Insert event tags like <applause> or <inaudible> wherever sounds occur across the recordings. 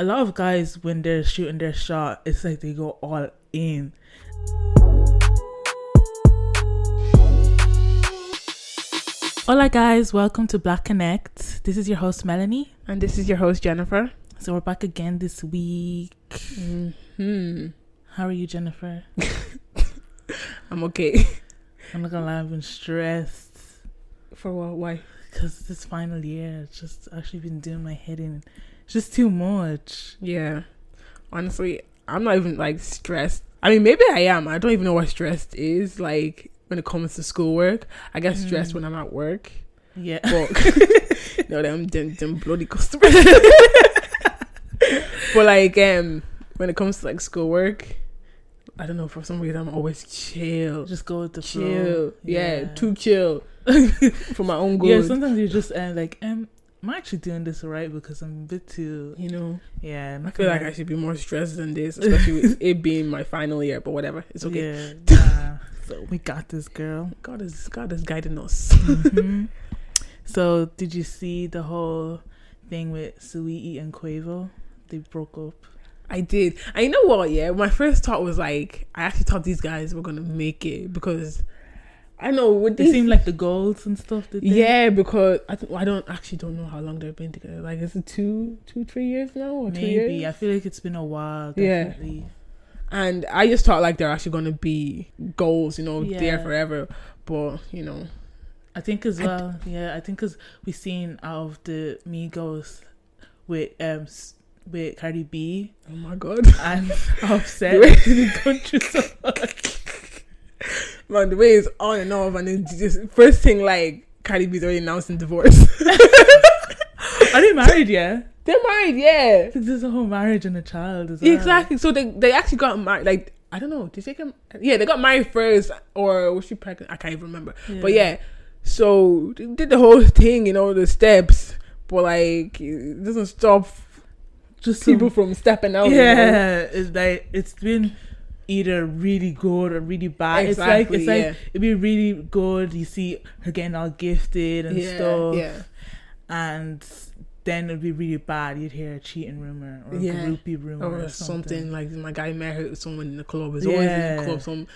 a lot of guys when they're shooting their shot, it's like they go all in. Hola guys, welcome to Black Connect. This is your host Melanie, And this is your host, Jennifer. so we're back again this week. Hmm. How are you, Jennifer? <laughs> I'm okay. I'm not gonna lie, I've been stressed For what? Why? because this final year, it's just actually been doing my head in. Just too much. Yeah. Honestly, I'm not even like stressed. I mean, maybe I am. I don't even know what stressed is. Like when it comes to schoolwork, I get stressed Mm. when I'm at work. Yeah. But <laughs> <laughs> no, them them, them bloody customers. <laughs> but like um, when it comes to like schoolwork, I don't know. For some reason, I'm always chill. Just go with the chill. flow. Yeah, too chill for my own good. Yeah, sometimes you just uh, like, um, am I actually doing this right? Because I'm a bit too. you know. Yeah, I feel like I should be more stressed than this, <laughs> especially with it being my final year. But whatever, it's okay. Yeah, <laughs> nah. so we got this, girl. God is God is guiding us. Mhm. <laughs> So, did you see the whole thing with Saweetie and Quavo? They broke up. I did. And you know what? Yeah, my first thought was like, I actually thought these guys were gonna make it because I know with They these. seem like the goals and stuff. Yeah, because I th- I don't actually don't know how long they've been together. Like, is it two, two, three years now or two maybe. years? I feel like it's been a while. Yeah. Definitely. And I just thought like they're actually gonna be goals, you know, there forever. But you know, I think as I- well. yeah, I think because we've seen out of the Migos with um with Cardi B oh my god. I'm way- the country so much. Man, the way it's on and off, and then just first thing like Cardi B's already announcing divorce. <laughs> Are they married? Yeah. They're married, yeah. There's a whole marriage and a child as well. Exactly. So they they actually got married. Like I don't know, did they get? Yeah, they got married first, or was she pregnant? I can't even remember. But yeah, so they did the whole thing, you know, the steps. But like, it doesn't stop just people some, from stepping out. you know? yeah, it's like it's been either really good or really bad. Exactly, it's like it's yeah. like it'd be really good. You see her getting all gifted and yeah, stuff, yeah. and then it'd be really bad. You'd hear a cheating rumor or Yeah. a groupie rumor Or or, something. something. like my guy met her, someone in the club. It's always in the club. Some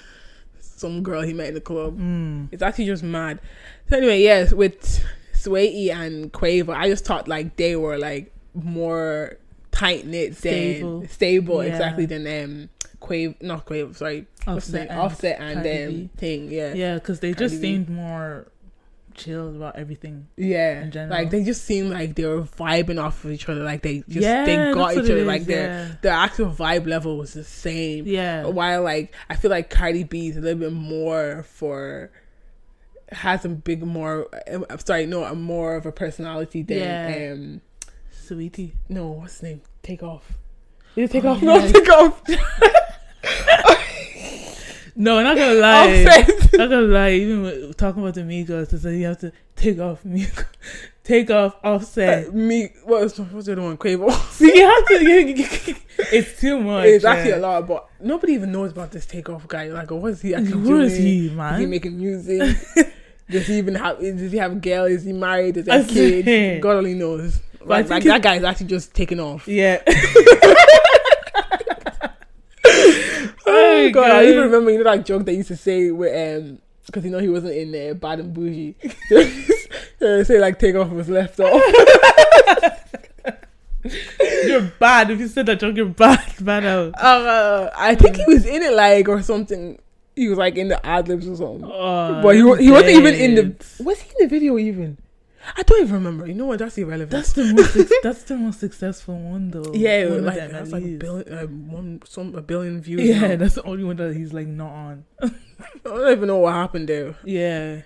some girl he met in the club. Mm. It's actually just mad. So anyway, yes, with Sway and Quavo, I just thought like they were like more tight knit Stable. than stable Yeah. exactly than um Quavo not Quavo, sorry. Offset and Offset and Cardi um thing, yeah. Yeah, because they Cardi just B. seemed more chill about everything. Yeah. Like they just seemed like they were vibing off of each other. Like they just yeah, they got each other. is, Like their yeah. their actual vibe level was the same. Yeah. While like I feel like Cardi B is a little bit more for has a big more uh, I'm sorry no a more of a personality than Yeah. um Sweetie. no what's his name take off it take Oh, off <laughs> no take off <laughs> No, not gonna <laughs> lie. Offset. not gonna lie. Even with, talking about the Migos, it's like you have to take off Migos, <laughs> take off Offset. me what was the other one Quavo <laughs> See, you have to. you- it's too much. it's actually a lot but nobody even knows about this takeoff guy like what is he actually Who doing is he, is he making music does he even have does he have a girl is he married does he have kids see. God only knows like, like that guy is actually just taking off yeah. Oh god, I even remember you know that joke they used to say with um because you know he wasn't in uh, Bad and Boujee. <laughs> So, say like take off was left off. <laughs> You're bad. If you said that joke, you're bad. <laughs> Bad out. Uh, I think he was in it like or something. He was like in the ad libs or something. Oh, but he he wasn't even in the was he in the video even? I don't even remember. You know what? That's irrelevant. That's the most. <laughs> that's the most successful one though. yeah, One like that's like a billion, uh, one some a billion views. Yeah, now. that's the only one that he's like not on. <laughs> I don't even know what happened there. Yeah.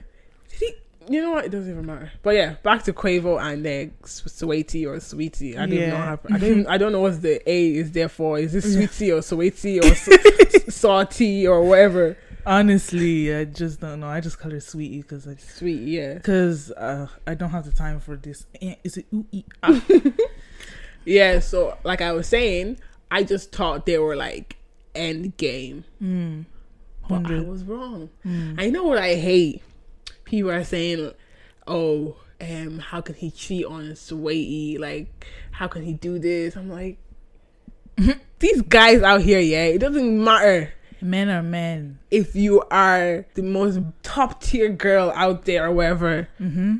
Did he? You know what? It doesn't even matter. But yeah, back to Quavo and uh, Sweetie or Sweetie. I don't even know. Yeah. How, I don't. I don't know what the A is there for. Is this Sweetie or Sweetie or <laughs> Salty or whatever? Honestly, I just don't know. I just call her sweetie because I Sweet, yeah, because uh, I don't have the time for this. Eh, Is it ooh ee, ah? <laughs> yeah. So, like I was saying, I just thought they were like end game, Mm. but I was wrong. Mm. I know what I hate. People are saying, "Oh, um, how can he cheat on Sweetie? Like, how can he do this?" I'm like, <laughs> these guys out here, yeah, it doesn't matter Men are men. if you are the most top tier girl out there or whatever. Mm-hmm.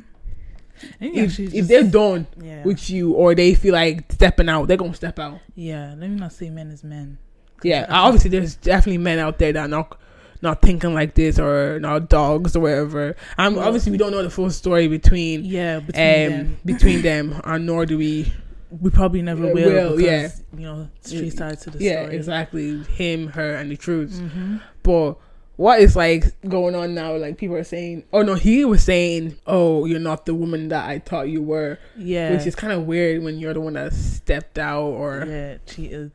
If, she's if they're done yeah, with you or they feel like stepping out, they're gonna step out. yeah. Let me not say men as men. Yeah, obviously there's definitely men out there that are not not thinking like this or not dogs or whatever. Um, Well- obviously we don't know the full story between Yeah, between um them, between <laughs> them, or nor do we. We probably never will. will, because, yeah. You know, three sides to the Yeah, story. exactly. Him, her, and the truth. Mm-hmm. But what is like going on now? Like people are saying, oh no, he was saying, oh, you're not the woman that I thought you were, Yeah, which is kind of weird when you're the one that stepped out, or yeah, cheated.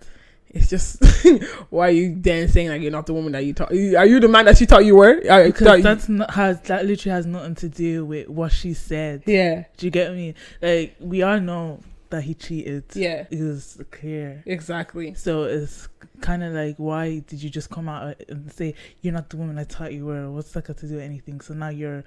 it's just <laughs> why are you then saying like you're not the woman that you thought? Are you the man that she thought you were? I Because you- not has that literally has nothing to do with what she said. yeah, Do you get me? Like we all know that he cheated. yeah, It was clear. exactly. So it's kind of like, why did you just come out and say you're not the woman I thought you were? What's that got to do with anything? So now you're,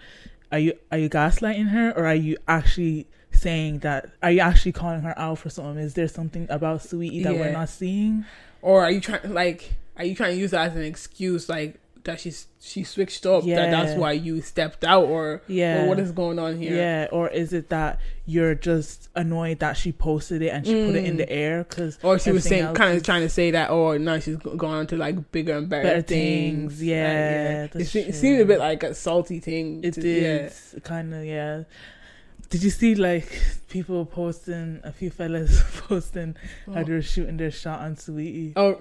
are you are you gaslighting her or are you actually saying that? Are you actually calling her out for something? Is there something about Sweetie that we're not seeing? Or are you trying like are you trying to use that as an excuse like that she's she switched up that that's why you stepped out or Yeah. or what is going on here? Yeah, or is it that you're just annoyed that she posted it and she put it in Mm. the air? Because Or she was saying, kind of trying to say that, oh, now she's go- going on to like bigger and better, Better things. things, yeah, it, se- it seemed a bit like a salty thing. it to- did kind of yeah. Did you see like people posting a few fellas <laughs> posting Yeah. how they were shooting their shot on Sweetie? Oh,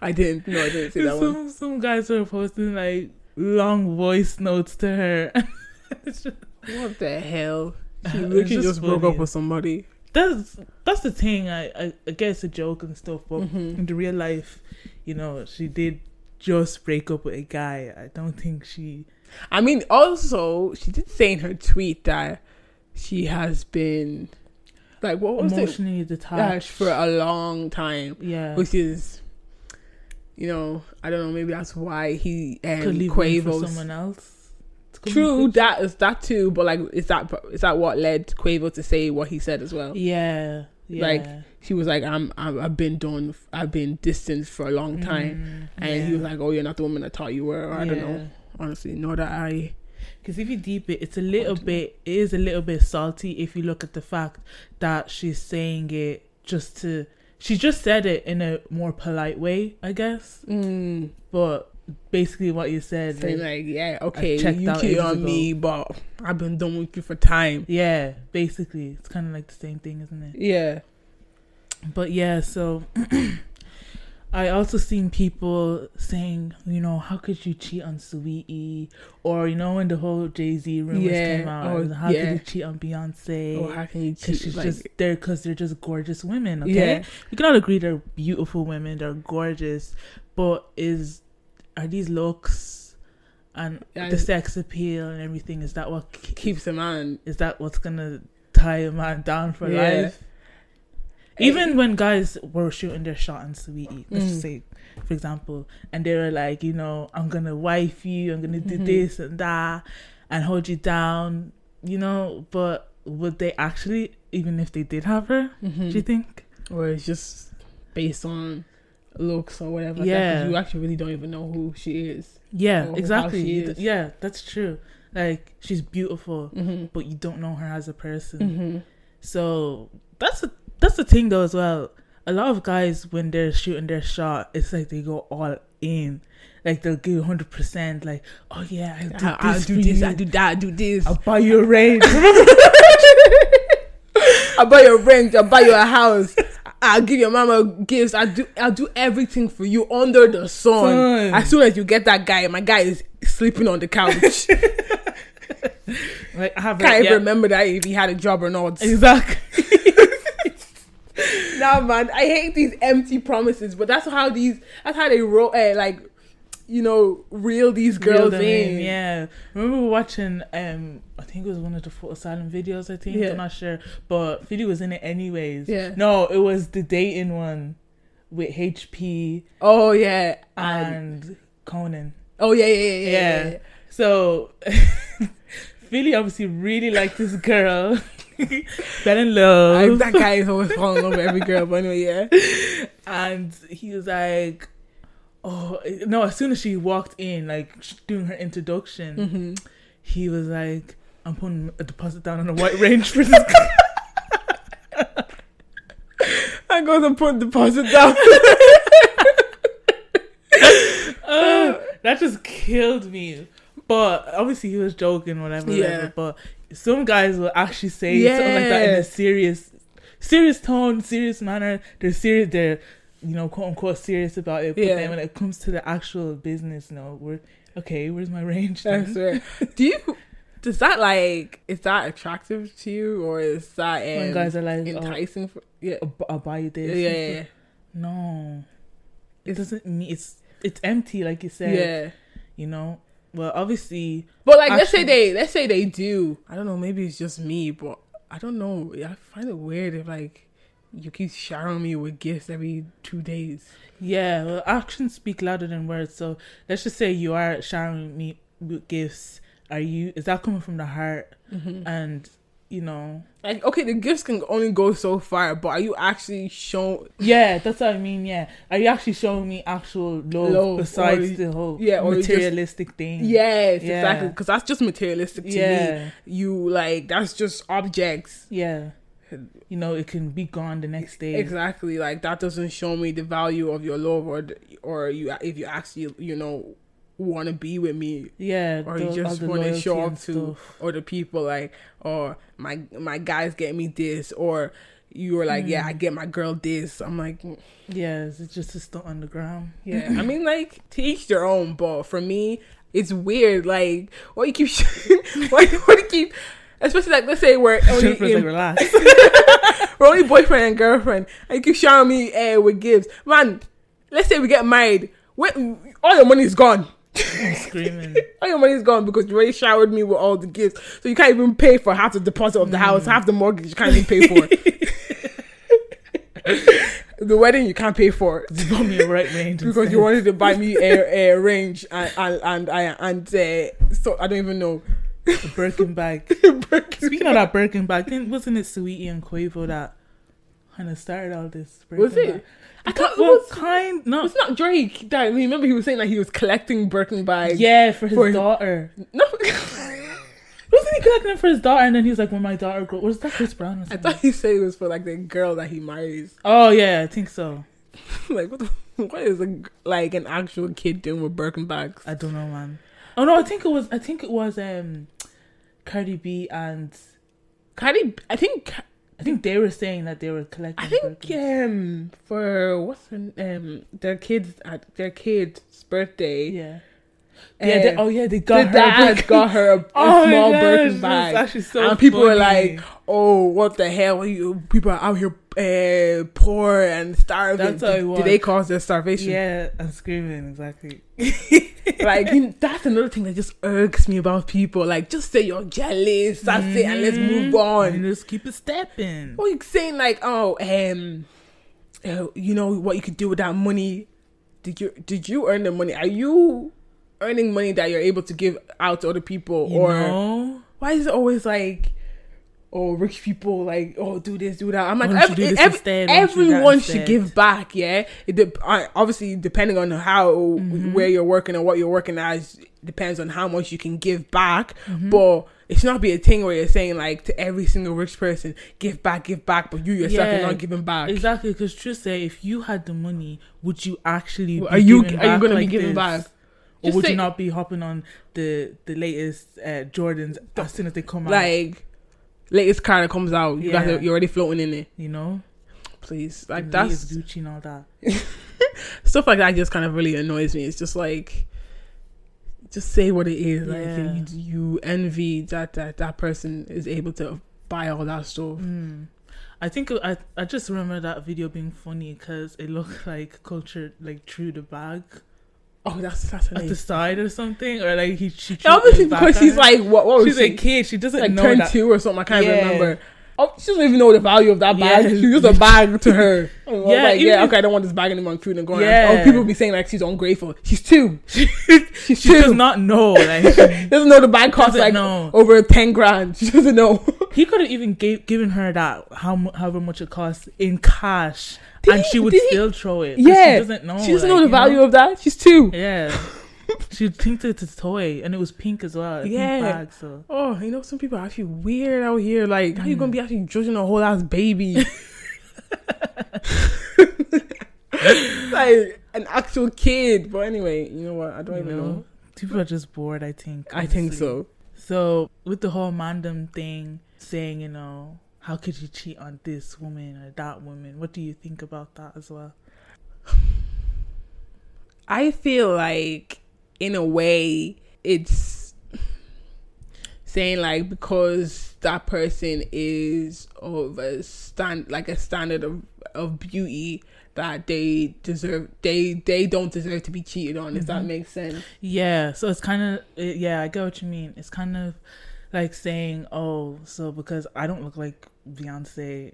I didn't. No, I didn't see that one. some some guys were posting like long voice notes to her. <laughs> Just- What the hell? She literally just just broke up with somebody. that's that's the thing. I, I I guess a joke and stuff, but Mhm. in the real life, you know, she did just break up with a guy. I don't think she. I mean, also, she did say in her tweet that she has been like what was it? emotionally detached for a long time, yeah which is, you know, I don't know. Maybe that's why he and could leave for Quavo's someone else. True, that is that too. But like, is that is that what led Quavo to say what he said as well? Yeah, yeah. Like, She was like, "I'm, I'm I've been done. I've been distanced for a long time," Mm, and yeah. he was like, "Oh, you're not the woman I thought you were." I don't know. Honestly, nor that I. Because if you deep it, it's a little bit. It is a little bit salty if you look at the fact that she's saying it just to. She just said it in a more polite way, I guess. Mm, But basically, what you said, saying like, like, yeah, okay, you out cheated on me, but I've been done with you for time. yeah, basically, it's kind of like the same thing, isn't it? Yeah. But yeah, so <clears throat> I also seen people saying, you know, how could you cheat on Sweetie? Or, you know, when the whole Jay Z rumors Yeah, came out, oh, how yeah. could you cheat on Beyonce? Or how can you Because cheat? she's Like, just there because they're just gorgeous women, okay? yeah, We can all agree they're beautiful women, they're gorgeous, but is are these looks and Yeah, the sex appeal and everything is that what keeps keeps a man. is that what's gonna tie a man down for Yeah. life? Even when guys were shooting their shot on Sweetie, let's just Mm. say, for example, and they were like, you know, I'm gonna wife you, I'm gonna do Mhm. this and that, and hold you down, you know. But would they actually, even if they did have her, Mhm. do you think? or it's just based on looks or whatever. like Yeah. you actually really don't even know who she is. Yeah, exactly. she You d- is. Yeah, that's true. Like she's beautiful, Mm-hmm. but you don't know her as a person. Mm-hmm. So that's a, that's the thing though as well. A lot of guys when they're shooting their shot, it's like they go all in. Like they'll give hundred percent. Like, oh yeah, I'll do I'll this do for this. I do that. I do this. I'll buy you a range. <laughs> <laughs> I'll buy you a rent. I'll buy you a house. I'll give your mama gifts. I do. I'll do everything for you under the sun. As soon as you get that guy, my guy is sleeping on the couch. <laughs> like I have Can't even yeah, remember that if he had a job or not. exactly. <laughs> nah, man, I hate these empty promises, but that's how these. That's how they roll. Uh, like, you know, reel these girls them in. Yeah, remember watching. Um, I think it was one of the Full Asylum videos. I think Yeah. I'm not sure, but Filly was in it anyways. Yeah. No, it was the dating one with HP Oh yeah. And, and Conan. oh yeah, yeah, yeah, yeah. yeah. Yeah. So <laughs> Filly obviously really liked this girl. <laughs> <laughs> fell in love. I, that guy is always falling in love with every girl, but anyway, yeah. <laughs> and he was like, "Oh no!" As soon as she walked in, like doing her introduction, Mm-hmm. he was like, "I'm putting a deposit down on a white range for this." guy." <laughs> I goes and put deposit down. Uh, that just killed me. But obviously, he was joking, whatever. Yeah. whatever. But some guys will actually say something like that in a serious, serious tone, serious manner. They're serious. They're you know, quote unquote, serious about it. But Yeah. then when it comes to the actual business, no, we're okay. Where's my range? I then? swear. Do you? Does that like? Is that attractive to you, or is that um, when guys are like, oh, enticing? For, yeah. I'll, buy you this. yeah, yeah. No, it doesn't mean it's it's empty, like you said. yeah. You know. Well, obviously, But like, let's say they, let's say they do. I don't know. Maybe it's just me, but I don't know. I find it weird if like you keep showering me with gifts every two days. Yeah, well, actions speak louder than words. So let's just say you are showering me with gifts. Are you? Is that coming from the heart? Mm-hmm. And you know, Like, okay, the gifts can only go so far, but are you actually showing? yeah, that's what I mean. Yeah, are you actually showing me actual love, Love, besides or- the whole yeah, or you just- materialistic thing? Yes, Yeah. exactly. Because that's just materialistic to me. You like that's just objects. yeah. You know, it can be gone the next day. Exactly. Like that doesn't show me the value of your love, or the- or you if you actually you know want to be with me Yeah, or you just want to show up to stuff. or the people like or my my guys get me this or you were like yeah Mm. I get my girl this I'm like mm, Yeah, it's just stunt the ground. yeah <laughs> I mean like to each their own but for me it's weird like why you keep <laughs> why, why you keep especially like let's say we're <laughs> only like, in, relax. we're only boyfriend and girlfriend and you keep showing me uh, with gifts man let's say we get married when all your money is gone <laughs> screaming. all <laughs> your money is gone because you already showered me with all the gifts. So you can't even pay for half the deposit of the house, half the mortgage you can't even pay for. <laughs> the wedding you can't pay for You got me a right range because instead. you wanted to buy me a, a range and and and, and, and uh, so I don't even know. a Birkin bag. Speaking of that Birkin bag, then wasn't it Sweetie and Quavo that kind of started all this? Birkin Was it? bag? I thought it Well, was. kind no. It's not Drake. That remember he was saying that he was collecting Birkin bags. Yeah, for his For- daughter. No, <laughs> Wasn't he collecting it for his daughter? And then he was like, "When my daughter grows," was that Chris Brown? Or I thought he said it was for like the girl that he marries. <laughs> oh yeah, I think so. like what? The, what is a, like an actual kid doing with Birkin bags? I don't know, man. Oh no, I think it was. I think it was um, Cardi B and Cardi, I think I think they were saying that they were collecting. I think um for what's her, um their kids at their kid's birthday. yeah. Yeah, they, uh, oh yeah, they the got her. dad Birkin- got her a, <laughs> Oh small gosh, Birkin that's bag, actually so and people were like, "Oh, what the hell? Are you people are out here uh, poor and starving? That's how it did, was. did they cause their starvation? Yeah, I'm screaming exactly. <laughs> like you know, that's another thing that just irks me about people. Like, just say you're jealous, that's it, and let's move Mhm. on. And just keep it stepping. Or you saying like, oh, um, uh, you know what you could do with that money? Did you did you earn the money? Are you earning money that you're able to give out to other people, You or know? why is it always like? Oh, rich people like oh do this do that. I'm like Why don't ev- ev- instead? Why don't you do that everyone should give back. Yeah, it de- obviously depending on how Mm-hmm. where you're working and what you're working as depends on how much you can give back. Mm-hmm. But it should not be a thing where you're saying like to every single rich person, give back, give back, but you yourself Yeah, are not giving back. Exactly, because just say if you had the money, would you actually? Be Are you are you gonna be giving this? back? or Just would say- you not be hopping on the the latest uh, Jordans as soon as they come out? Like latest car that comes out, you Yeah. got you're already floating in it. you know, Please, like the that's Gucci and all that. <laughs> stuff like that just kind of really annoys me. It's just like just say what it is. Like you, you envy that that that person is able to buy all that stuff. Mm. I think I I just remember that video being funny because it looked like culture like threw the bag Oh, that's that's at the side or something, or like he she Obviously, because she's like what? What was she's she? a kid, she doesn't like know turned that. two or something. I can't Yeah. remember. Oh, she doesn't even know the value of that bag. Yeah. She used a bag to her. <laughs> Yeah, like, yeah, okay, I don't want this bag anymore. I'm food and going. Yeah. Oh, people be saying like she's ungrateful. She's two. <laughs> She's She two. does not know. Like <laughs> she doesn't know the bag costs like know. over ten grand. She doesn't know. he could have even gave, given her that how however much it costs in cash, Did and he- she would did he- still throw it. yeah, she doesn't know. She doesn't like, know the value of that. She's two. Yeah, she thinks it's a toy, and it was pink as well. Yeah. bag. So Oh, you know, some people are actually weird out here. Like, how you Mm. gonna be actually judging a whole ass baby? <laughs> <laughs> like an actual kid. But anyway, you know what? I don't you even know, know. people are just bored. I think. I think so. So with the whole Mandem thing, saying you know how could you cheat on this woman or that woman? What do you think about that as well? <sighs> I feel like, in a way, it's saying like because that person is of a stand like a standard of of beauty that they deserve they they don't deserve to be cheated on. If that Mhm. makes sense. Yeah, so it's kind of yeah, I get what you mean. It's kind of like saying, oh, so because I don't look like Beyonce,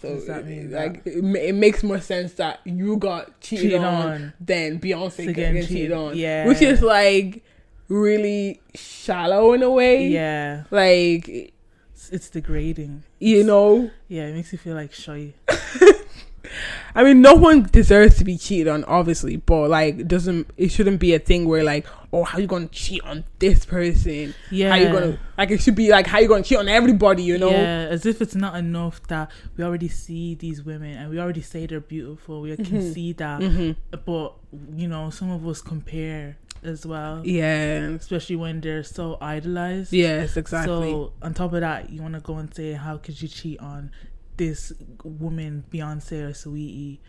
So Does that mean like it, it makes more sense that you got cheated, cheated on, on. than Beyonce To getting cheated cheated- on. yeah. which is like really shallow in a way. Yeah, like it's, it's degrading. you know. Yeah, it makes you feel like shy. <laughs> I mean, no one deserves to be cheated on, obviously, but like, doesn't it shouldn't be a thing where like, oh, how you gonna cheat on this person? Yeah, How you gonna like? It should be like, how you gonna cheat on everybody? You know? Yeah, as if it's not enough that we already see these women and we already say they're beautiful. We can Mhm. see that, hmm but you know, some of us compare as well, Yeah. especially when they're so idolized. Yes, exactly. So on top of that, you want to go and say, "How could you cheat on this woman, Beyonce or Sweetie?"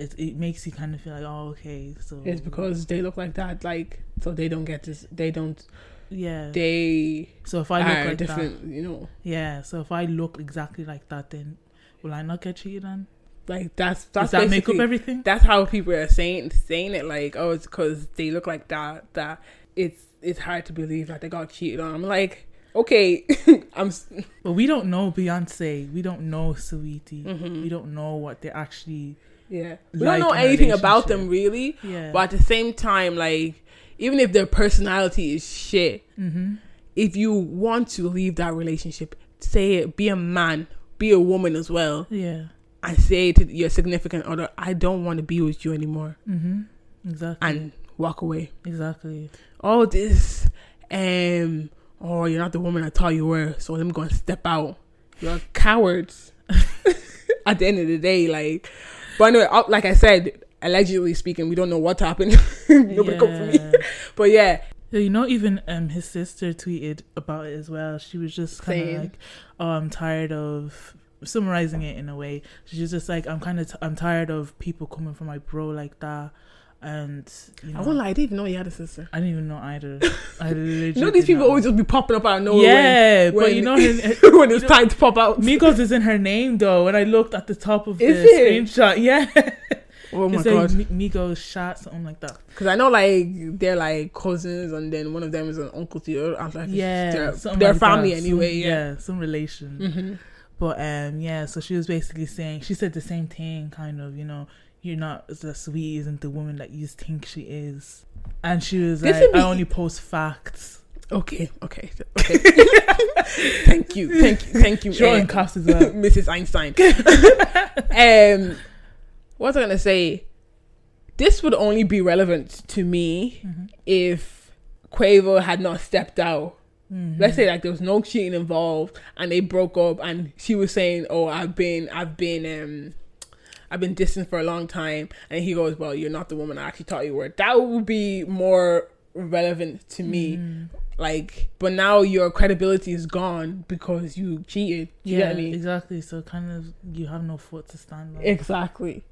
It it makes you kind of feel like, "Oh, okay." So it's because they look like that, like so they don't get this. They don't. yeah. They so if I look like that, different. You know, yeah. So if I look exactly like that, then will I not get cheated on? like that's that's Does that make up everything? that's how people are saying saying it like oh it's because they look like that that it's it's hard to believe that they got cheated on i'm like okay <laughs> i'm s- But we don't know Beyonce. We don't know Sweetie. Mhm. We don't know what they actually. Yeah we Like don't know anything about them really Yeah. but at the same time like even if their personality is shit mm-hmm. if you want to leave that relationship say it be a man be a woman as well Yeah. and say to your significant other i don't want to be with you anymore Mm-hmm. Exactly. and walk away exactly. all this um oh you're not the woman I thought you were, so let me go and step out. You're cowards. <laughs> At the end of the day, like but anyway, uh, like I said, allegedly speaking, we don't know what happened. <laughs> Nobody come for me. <laughs> But yeah, Yeah, you know, even um, his sister tweeted about it as well. She was just kind of like, "Oh, I'm tired of." Summarizing it in a way, she's just like, "I'm kind of, t- I'm tired of people coming for my bro like that," and you know, I won't lie, I didn't even know he had a sister. I didn't even know either. I <laughs> You know these people not always just be popping up out of nowhere. yeah, when, but when- you know, <laughs> his, when it's time to pop out. Migos <laughs> is in her name though. When I looked at the top of Is the it? screenshot, yeah, oh my god! Mi- Migos shot something like that. Because I know like they're like cousins, and then one of them is an uncle to the other. I'm like, Yeah, they're, they're like family that. anyway. Some, yeah. some relation. hmm But um, yeah. So she was basically saying she said the same thing, kind of. You know, you're not the sweet isn't the woman that you think she is, and she was This like, be- I only post facts. Okay, okay, okay. <laughs> thank you, thank you, thank you, Drawing eh, as well. <laughs> Mrs. Einstein. <laughs> um, what was I gonna say? This would only be relevant to me Mhm. if Quavo had not stepped out. Mhm. Let's say like there was no cheating involved, and they broke up, and she was saying, "Oh, I've been, I've been, um." I've been distant for a long time, and he goes, "Well, you're not the woman I actually thought you were." That would be more relevant to me Mhm. like but now your credibility is gone because you cheated you yeah, get me exactly. So kind of you have no foot to stand on. exactly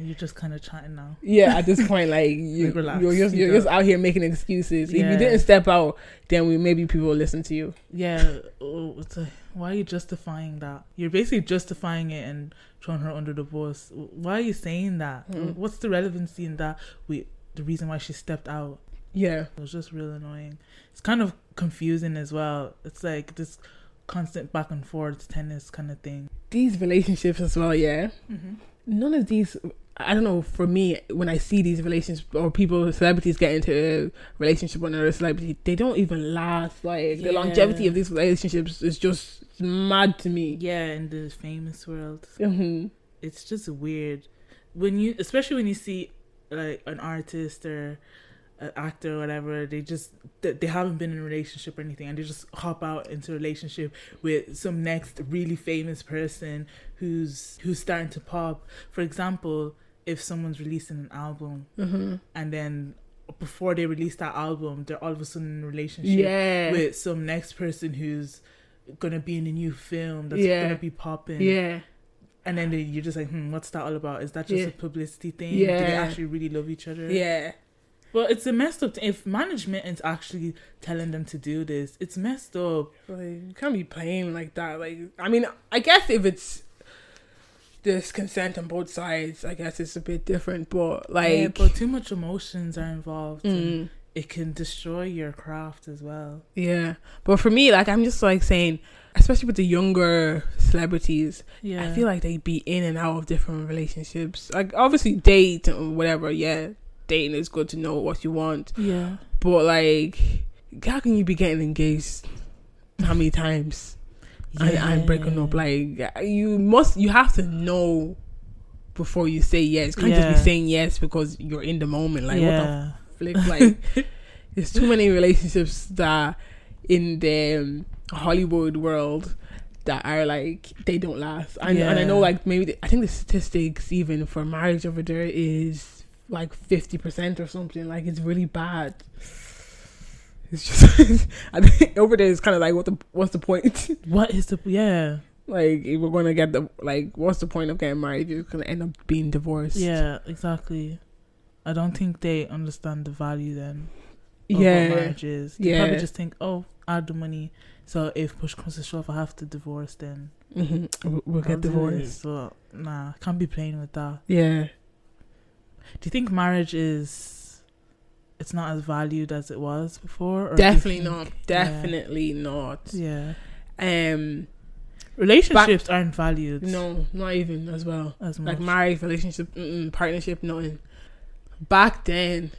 You're just kind of chatting now. yeah at this <laughs> point like you, Like, relax, you're just you you're just out here making excuses if you didn't step out then we maybe people will listen to you Yeah, oh, like, why are you justifying that? You're basically justifying it and throwing her under the bus. Why are you saying that? Mm. What's the relevancy in that? We the reason why she stepped out. yeah It was just real annoying. It's kind of confusing as well. It's like this constant back and forth tennis kind of thing. These relationships as well, yeah. Mm-hmm. None of these. I don't know. For me, when I see these relationships or people, celebrities get into a relationship with another celebrity, they don't even last. Like the longevity of these relationships is just mad to me. Yeah, in the famous world, hmm it's just weird when you, especially when you see like an artist or an actor or whatever. They just they, haven't been in a relationship or anything, and they just hop out into a relationship with some next really famous person who's who's starting to pop. For example, if someone's releasing an album hmm and then before they release that album, they're all of a sudden in a relationship Yeah. with some next person who's gonna be in a new film that's Yeah. gonna be popping. yeah. And then they, you're just like, hmm, what's that all about? Is that just Yeah. a publicity thing? Yeah. Do they actually really love each other? Yeah. Well, it's a messed up. Thing. If management is actually telling them to do this, it's messed up. Like, you can't be playing like that. Like, I mean, I guess if it's this consent on both sides, I guess it's a bit different. But like, yeah, but too much emotions are involved. and mm, it can destroy your craft as well. yeah. But for me, like, I'm just like saying, especially with the younger celebrities, Yeah, I feel like they be in and out of different relationships. Like, obviously, date and whatever. Yeah, dating is good to know what you want. yeah. But like, how can you be getting engaged? How many times? and, and breaking up. Like you must, you have to know before you say yes. You can't just be saying yes because you're in the moment. Like yeah. what the flick? <laughs> Like there's too many relationships that in the um, Hollywood world that are like they don't last. And, and I know like maybe the, I think the statistics even for marriage over there is like fifty percent or something. Like it's really bad. It's just <laughs> I think over there is kind of like what the what's the point? <laughs> What is the yeah? like if we're gonna get the like what's the point of getting married you're gonna end up being divorced Yeah, exactly. I don't think they understand the value then yeah marriage is. They Yeah. probably just think, oh, add the money. So if push comes to shove, I have to divorce, then hmm we'll, we'll get divorced So nah, can't be playing with that. yeah Do you think marriage is? It's not as valued as it was before. Or definitely think- not definitely not Yeah, um relationships aren't valued. no not even as well as much. like marriage relationship partnership nothing back then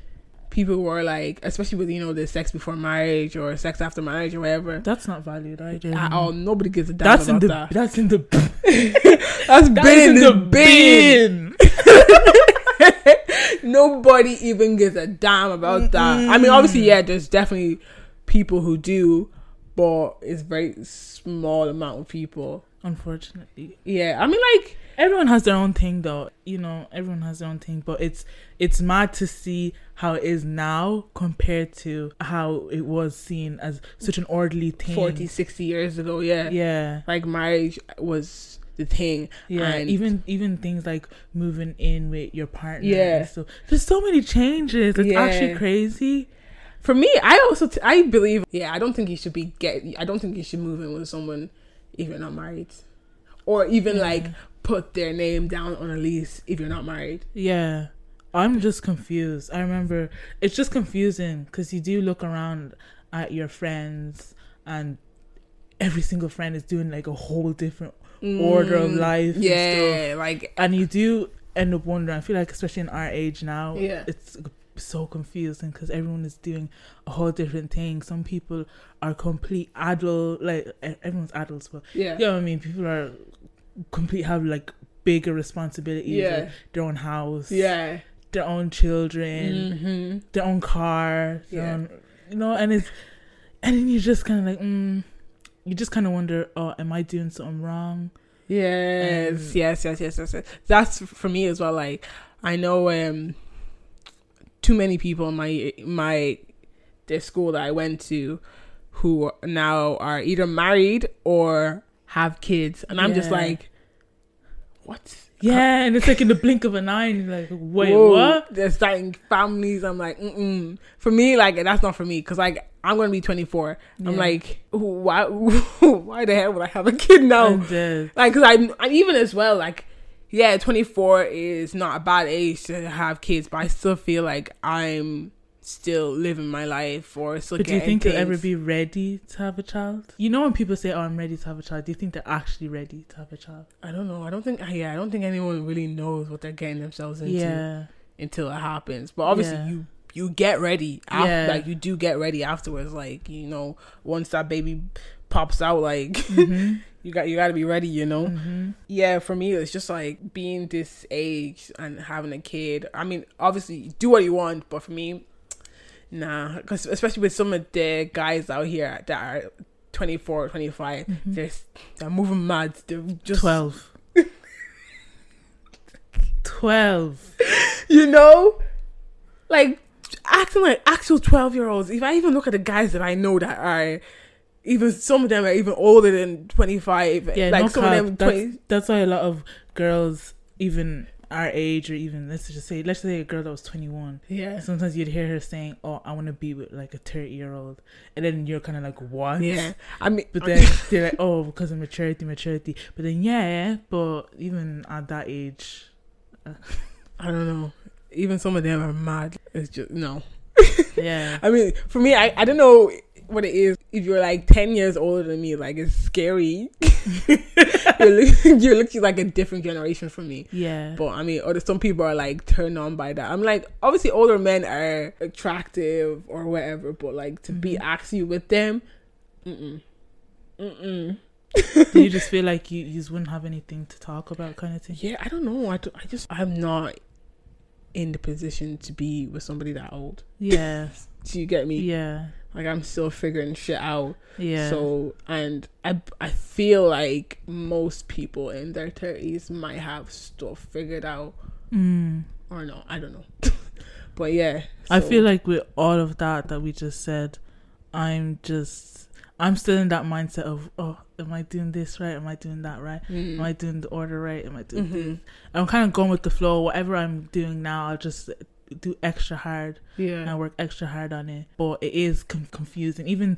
people were like especially with you know the sex before marriage or sex after marriage or whatever That's not valued either. at all nobody gives a damn That's in about the. that That's in the. <laughs> that's That been is in the bin. <laughs> <laughs> Nobody even gives a damn about that. I mean, obviously, yeah, there's definitely people who do, but it's very small amount of people. Unfortunately, Yeah, I mean, like, everyone has their own thing, though. You know, everyone has their own thing, but it's it's mad to see how it is now compared to how it was seen as such an orderly thing. 40, 60 years ago, yeah, yeah, like marriage was the thing. yeah. And- even even things like moving in with your partner. Yeah. So there's so many changes. It's Yeah. actually crazy. For me, I also t- I believe, yeah, I don't think you should be get. I don't think you should move in with someone if you're not married, or even Yeah. like put their name down on a lease if you're not married. Yeah. I'm just confused. I remember it's just confusing because you do look around at your friends and every single friend is doing like a whole different order of Mm, life. and stuff. Yeah, like And you do end up wondering. I feel like, especially in our age now, Yeah. it's so confusing because everyone is doing a whole different thing. Some people are complete adult, like everyone's adults, but yeah, you know what I mean. People are complete have like bigger responsibilities, Yeah. like their own house, yeah. their own children, hmm their own car, their Yeah. own- you know, and it's and then you're just kind of like, mm, you just kind of wonder, oh, am I doing something wrong? Yes, Um, yes, yes, yes, yes, yes. That's for me as well. Like I know um too many people in my my the school that I went to who now are either married or have kids, and I'm just like, what? Yeah, and it's like in the blink of an eye, and you're like, wait, Whoa, what? They're starting families. I'm like, mm for me, like that's not for me because like I'm gonna be 24. I'm like, <laughs> why? <laughs> Why the hell would I have a kid now? Like because I and even as well like yeah 24 is not a bad age to have kids but i still feel like i'm still living my life or still But do you think you'll ever be ready to have a child? You know when people say, "Oh, I'm ready to have a child," do you think they're actually ready to have a child? I don't know. I don't think. Yeah, I don't think anyone really knows what they're getting themselves into Yeah, until it happens. But obviously, Yeah. you you get ready. After, Yeah. Like you do get ready afterwards. Like you know, once that baby pops out, like <laughs> hmm you got you got to be ready. You know. hmm Yeah, for me, it's just like being this age and having a kid. I mean, obviously, do what you want, but for me, nah. Because especially with some of the guys out here that are 24, 25, Mm-hmm. they're, they're moving mad. They're just, twelve. <laughs> Twelve. you know, like acting like actual 12 year olds. If I even look at the guys that I know that are, even some of them are even older than 25. Yeah, like some cap. of them That's, 20. that's why a lot of girls, even our age, or even let's just say, let's say a girl that was 21. Yeah. Sometimes you'd hear her saying, "Oh, I want to be with like a 30 year old," and then you're kind of like, "What?" Yeah. I mean, But then they're like, "Oh, because of maturity, maturity." But then, yeah, but even at that age, uh, I don't know. Even some of them are mad. It's just, no. yeah, <laughs> I mean, for me, I, I don't know what it is. If you're like 10 years older than me, like, it's scary. <laughs> you're, look, <laughs> you're looking like a different generation from me. yeah, But I mean, or some people are like turned on by that. I'm like, obviously, older men are attractive or whatever, but like to be Mhm. actually with them, mm-mm. Mm-mm. Do you just feel like you you just wouldn't have anything to talk about, kind of thing? Yeah, I don't know. I, do, I just, I'm not in the position to be with somebody that old. Yeah, <laughs> Do you get me? yeah, Like, I'm still figuring shit out. yeah. So, and I, I feel like most people in their 30s might have stuff figured out mm. or no, I don't know. <laughs> but yeah. I feel like with all of that that we just said, I'm just I'm still in that mindset of oh, am I doing this right? Am I doing that right? Mm. Am I doing the order right? Am I doing this? Mhm. I'm kind of going with the flow. Whatever I'm doing now, I'll just do extra hard and Yeah. work extra hard on it. But it is com- confusing. Even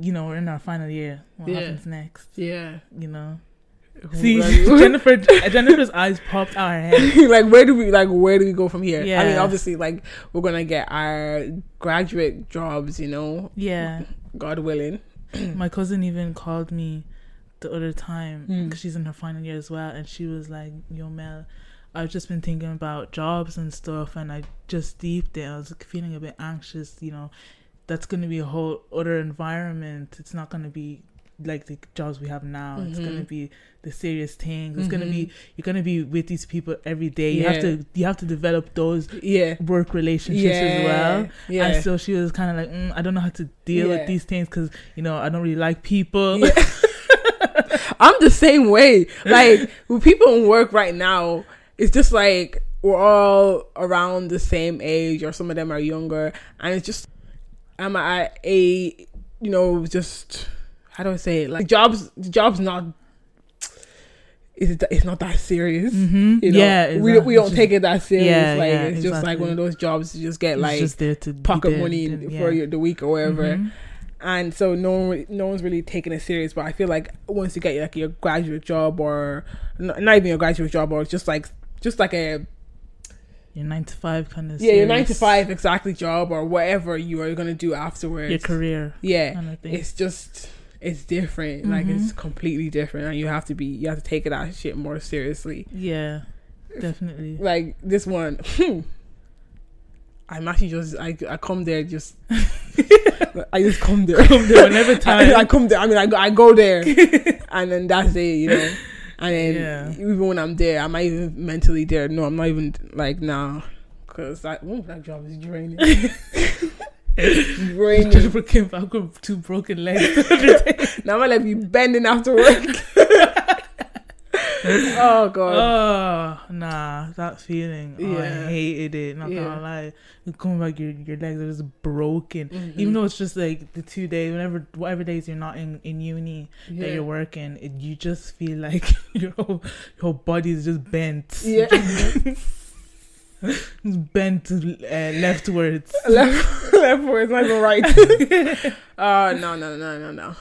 you know we're in our final year. What Yeah. happens next? Yeah. You know. See, <laughs> Jennifer. <laughs> Jennifer's eyes popped out her head. <laughs> like where do we like where do we go from here? I mean, Yeah. obviously, like we're gonna get our graduate jobs, you know, Yeah. God willing. <clears throat> my cousin even called me the other time Mm. because she's in her final year as well, and she was like, "Yo, Mel, I've just been thinking about jobs and stuff, and I just deeped it. I was feeling a bit anxious. You know, that's going to be a whole other environment. It's not going to be like the jobs we have now. It's going to be the serious things. It's going to Mhm. be you're going to be with these people every day. You have to you have to develop those Yeah. work relationships as well." Yeah. And so she was kind of like, mm, I don't know how to deal Yeah. with these things because, you know, I don't really like people. Yeah. <laughs> I'm the same way. Like with people in work right now, it's just like we're all around the same age, or some of them are younger, and it's just I'm at a you know just how do I say it? Like jobs, job's not. It's, it's not that serious. hmm You know? yeah, we exactly. we don't It's take it that serious. Yeah, like yeah, it's just like one of those jobs you just get it's like just pocket money then, for your, the week or whatever Mhm. and so no one no one's really taking it serious but i feel like once you get like your graduate job or not, not even your graduate job or just like just like a Your nine to five kind of yeah your nine to five exactly job or whatever you are going to do afterwards your career yeah kind of it's just it's different like Mhm. it's completely different and you have to be you have to take it that shit more seriously yeah, definitely. like this one i'm actually just i, I come there just <laughs> i just come there Come there whenever time. <laughs> I, I come there. I mean, I go, I go there, <laughs> and then that's it, you know. And then Yeah. even when I'm there, I'm not even mentally there. No, I'm not even like nah, because that that job is draining. Draining. Jennifer came back with two broken legs. <laughs> Now I'm gonna be bending after work. <laughs> oh god. oh nah, that feeling. Oh, I hated it. Not Yeah. gonna lie. You come back, your your legs are just broken. Mhm. Even though it's just like the two days, whenever whatever days you're not in in uni, that you're working, it, you just feel like <laughs> your whole your whole body is just bent. Yeah. Bent uh, leftwards. <laughs> left, left words, not even right. <laughs> uh no, no, no, no, no.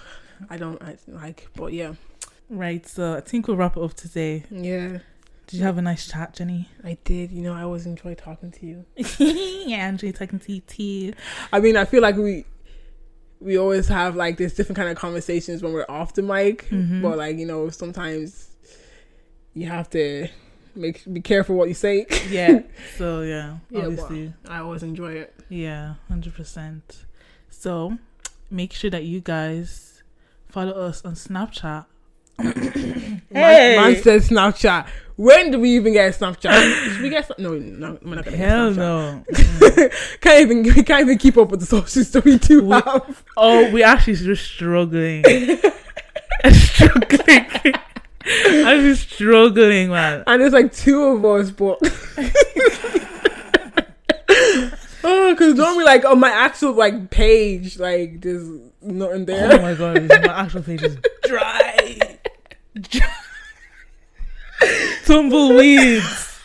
I don't I like, but yeah, Right, so I think we'll wrap it up today. yeah. Did you have a nice chat, Jenny? I did. You know, I always enjoy talking to you. <laughs> yeah, I enjoy talking to you too. I mean, I feel like we we always have like this different kind of conversations when we're off the mic, Mhm. but like you know, sometimes you have to make be careful what you say. Yeah. <laughs> So yeah, Yeah, obviously. I always enjoy it. Yeah, hundred percent. So make sure that you guys follow us on Snapchat. <coughs> Man, Hey! man says Snapchat. When do we even get Snapchat? <coughs> Should we get no? No, we're not gonna Hell get no. <laughs> Can't even we can't even keep up with the socials that we do We- have. oh, we actually just struggling. <laughs> struggling. <laughs> I'm just struggling, man. And it's like two of us, but <laughs> oh, because normally like on my actual like page, like there's nothing there. Oh my god, my actual page is dry. Dry. <laughs> Tumbleweeds.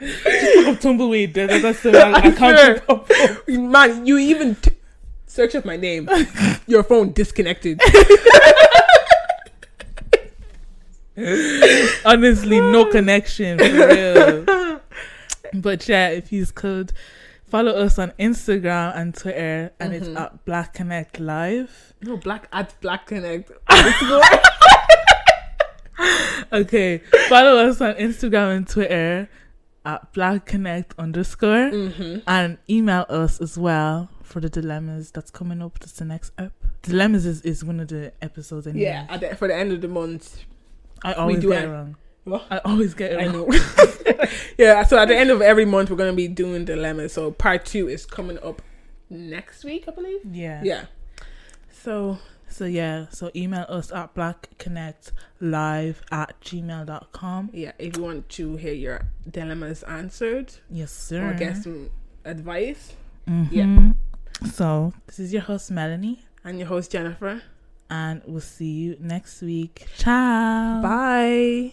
oh, tumbleweed. That- That's the I, I can't up. Man, you even t- search up my name, your phone disconnected. Honestly, no connection for real. <laughs> But yeah, if you could follow us on Instagram and Twitter, and it's Mhm. at Black Connect Live. No black at Black Connect. <laughs> Okay, follow us on Instagram and Twitter at Black Connect underscore, mm-hmm. and email us as well for the dilemmas that's coming up. That's the next up. Dilemmas is, is one of the episodes. Anyway. Yeah, at the, for the end of the month. I always do get it. wrong. What? I always get it I wrong. know. <laughs> <laughs> yeah, so at the end of every month, we're gonna be doing dilemmas. So part two is coming up next week, I believe. Yeah. Yeah. So So yeah, so email us at blackconnectlive at gmail.com. yeah, if you want to hear your dilemmas answered Yes, sir. or get some advice, Mhm. So this is your host Melanie, and your host Jennifer. And we'll see you next week. Ciao. Bye.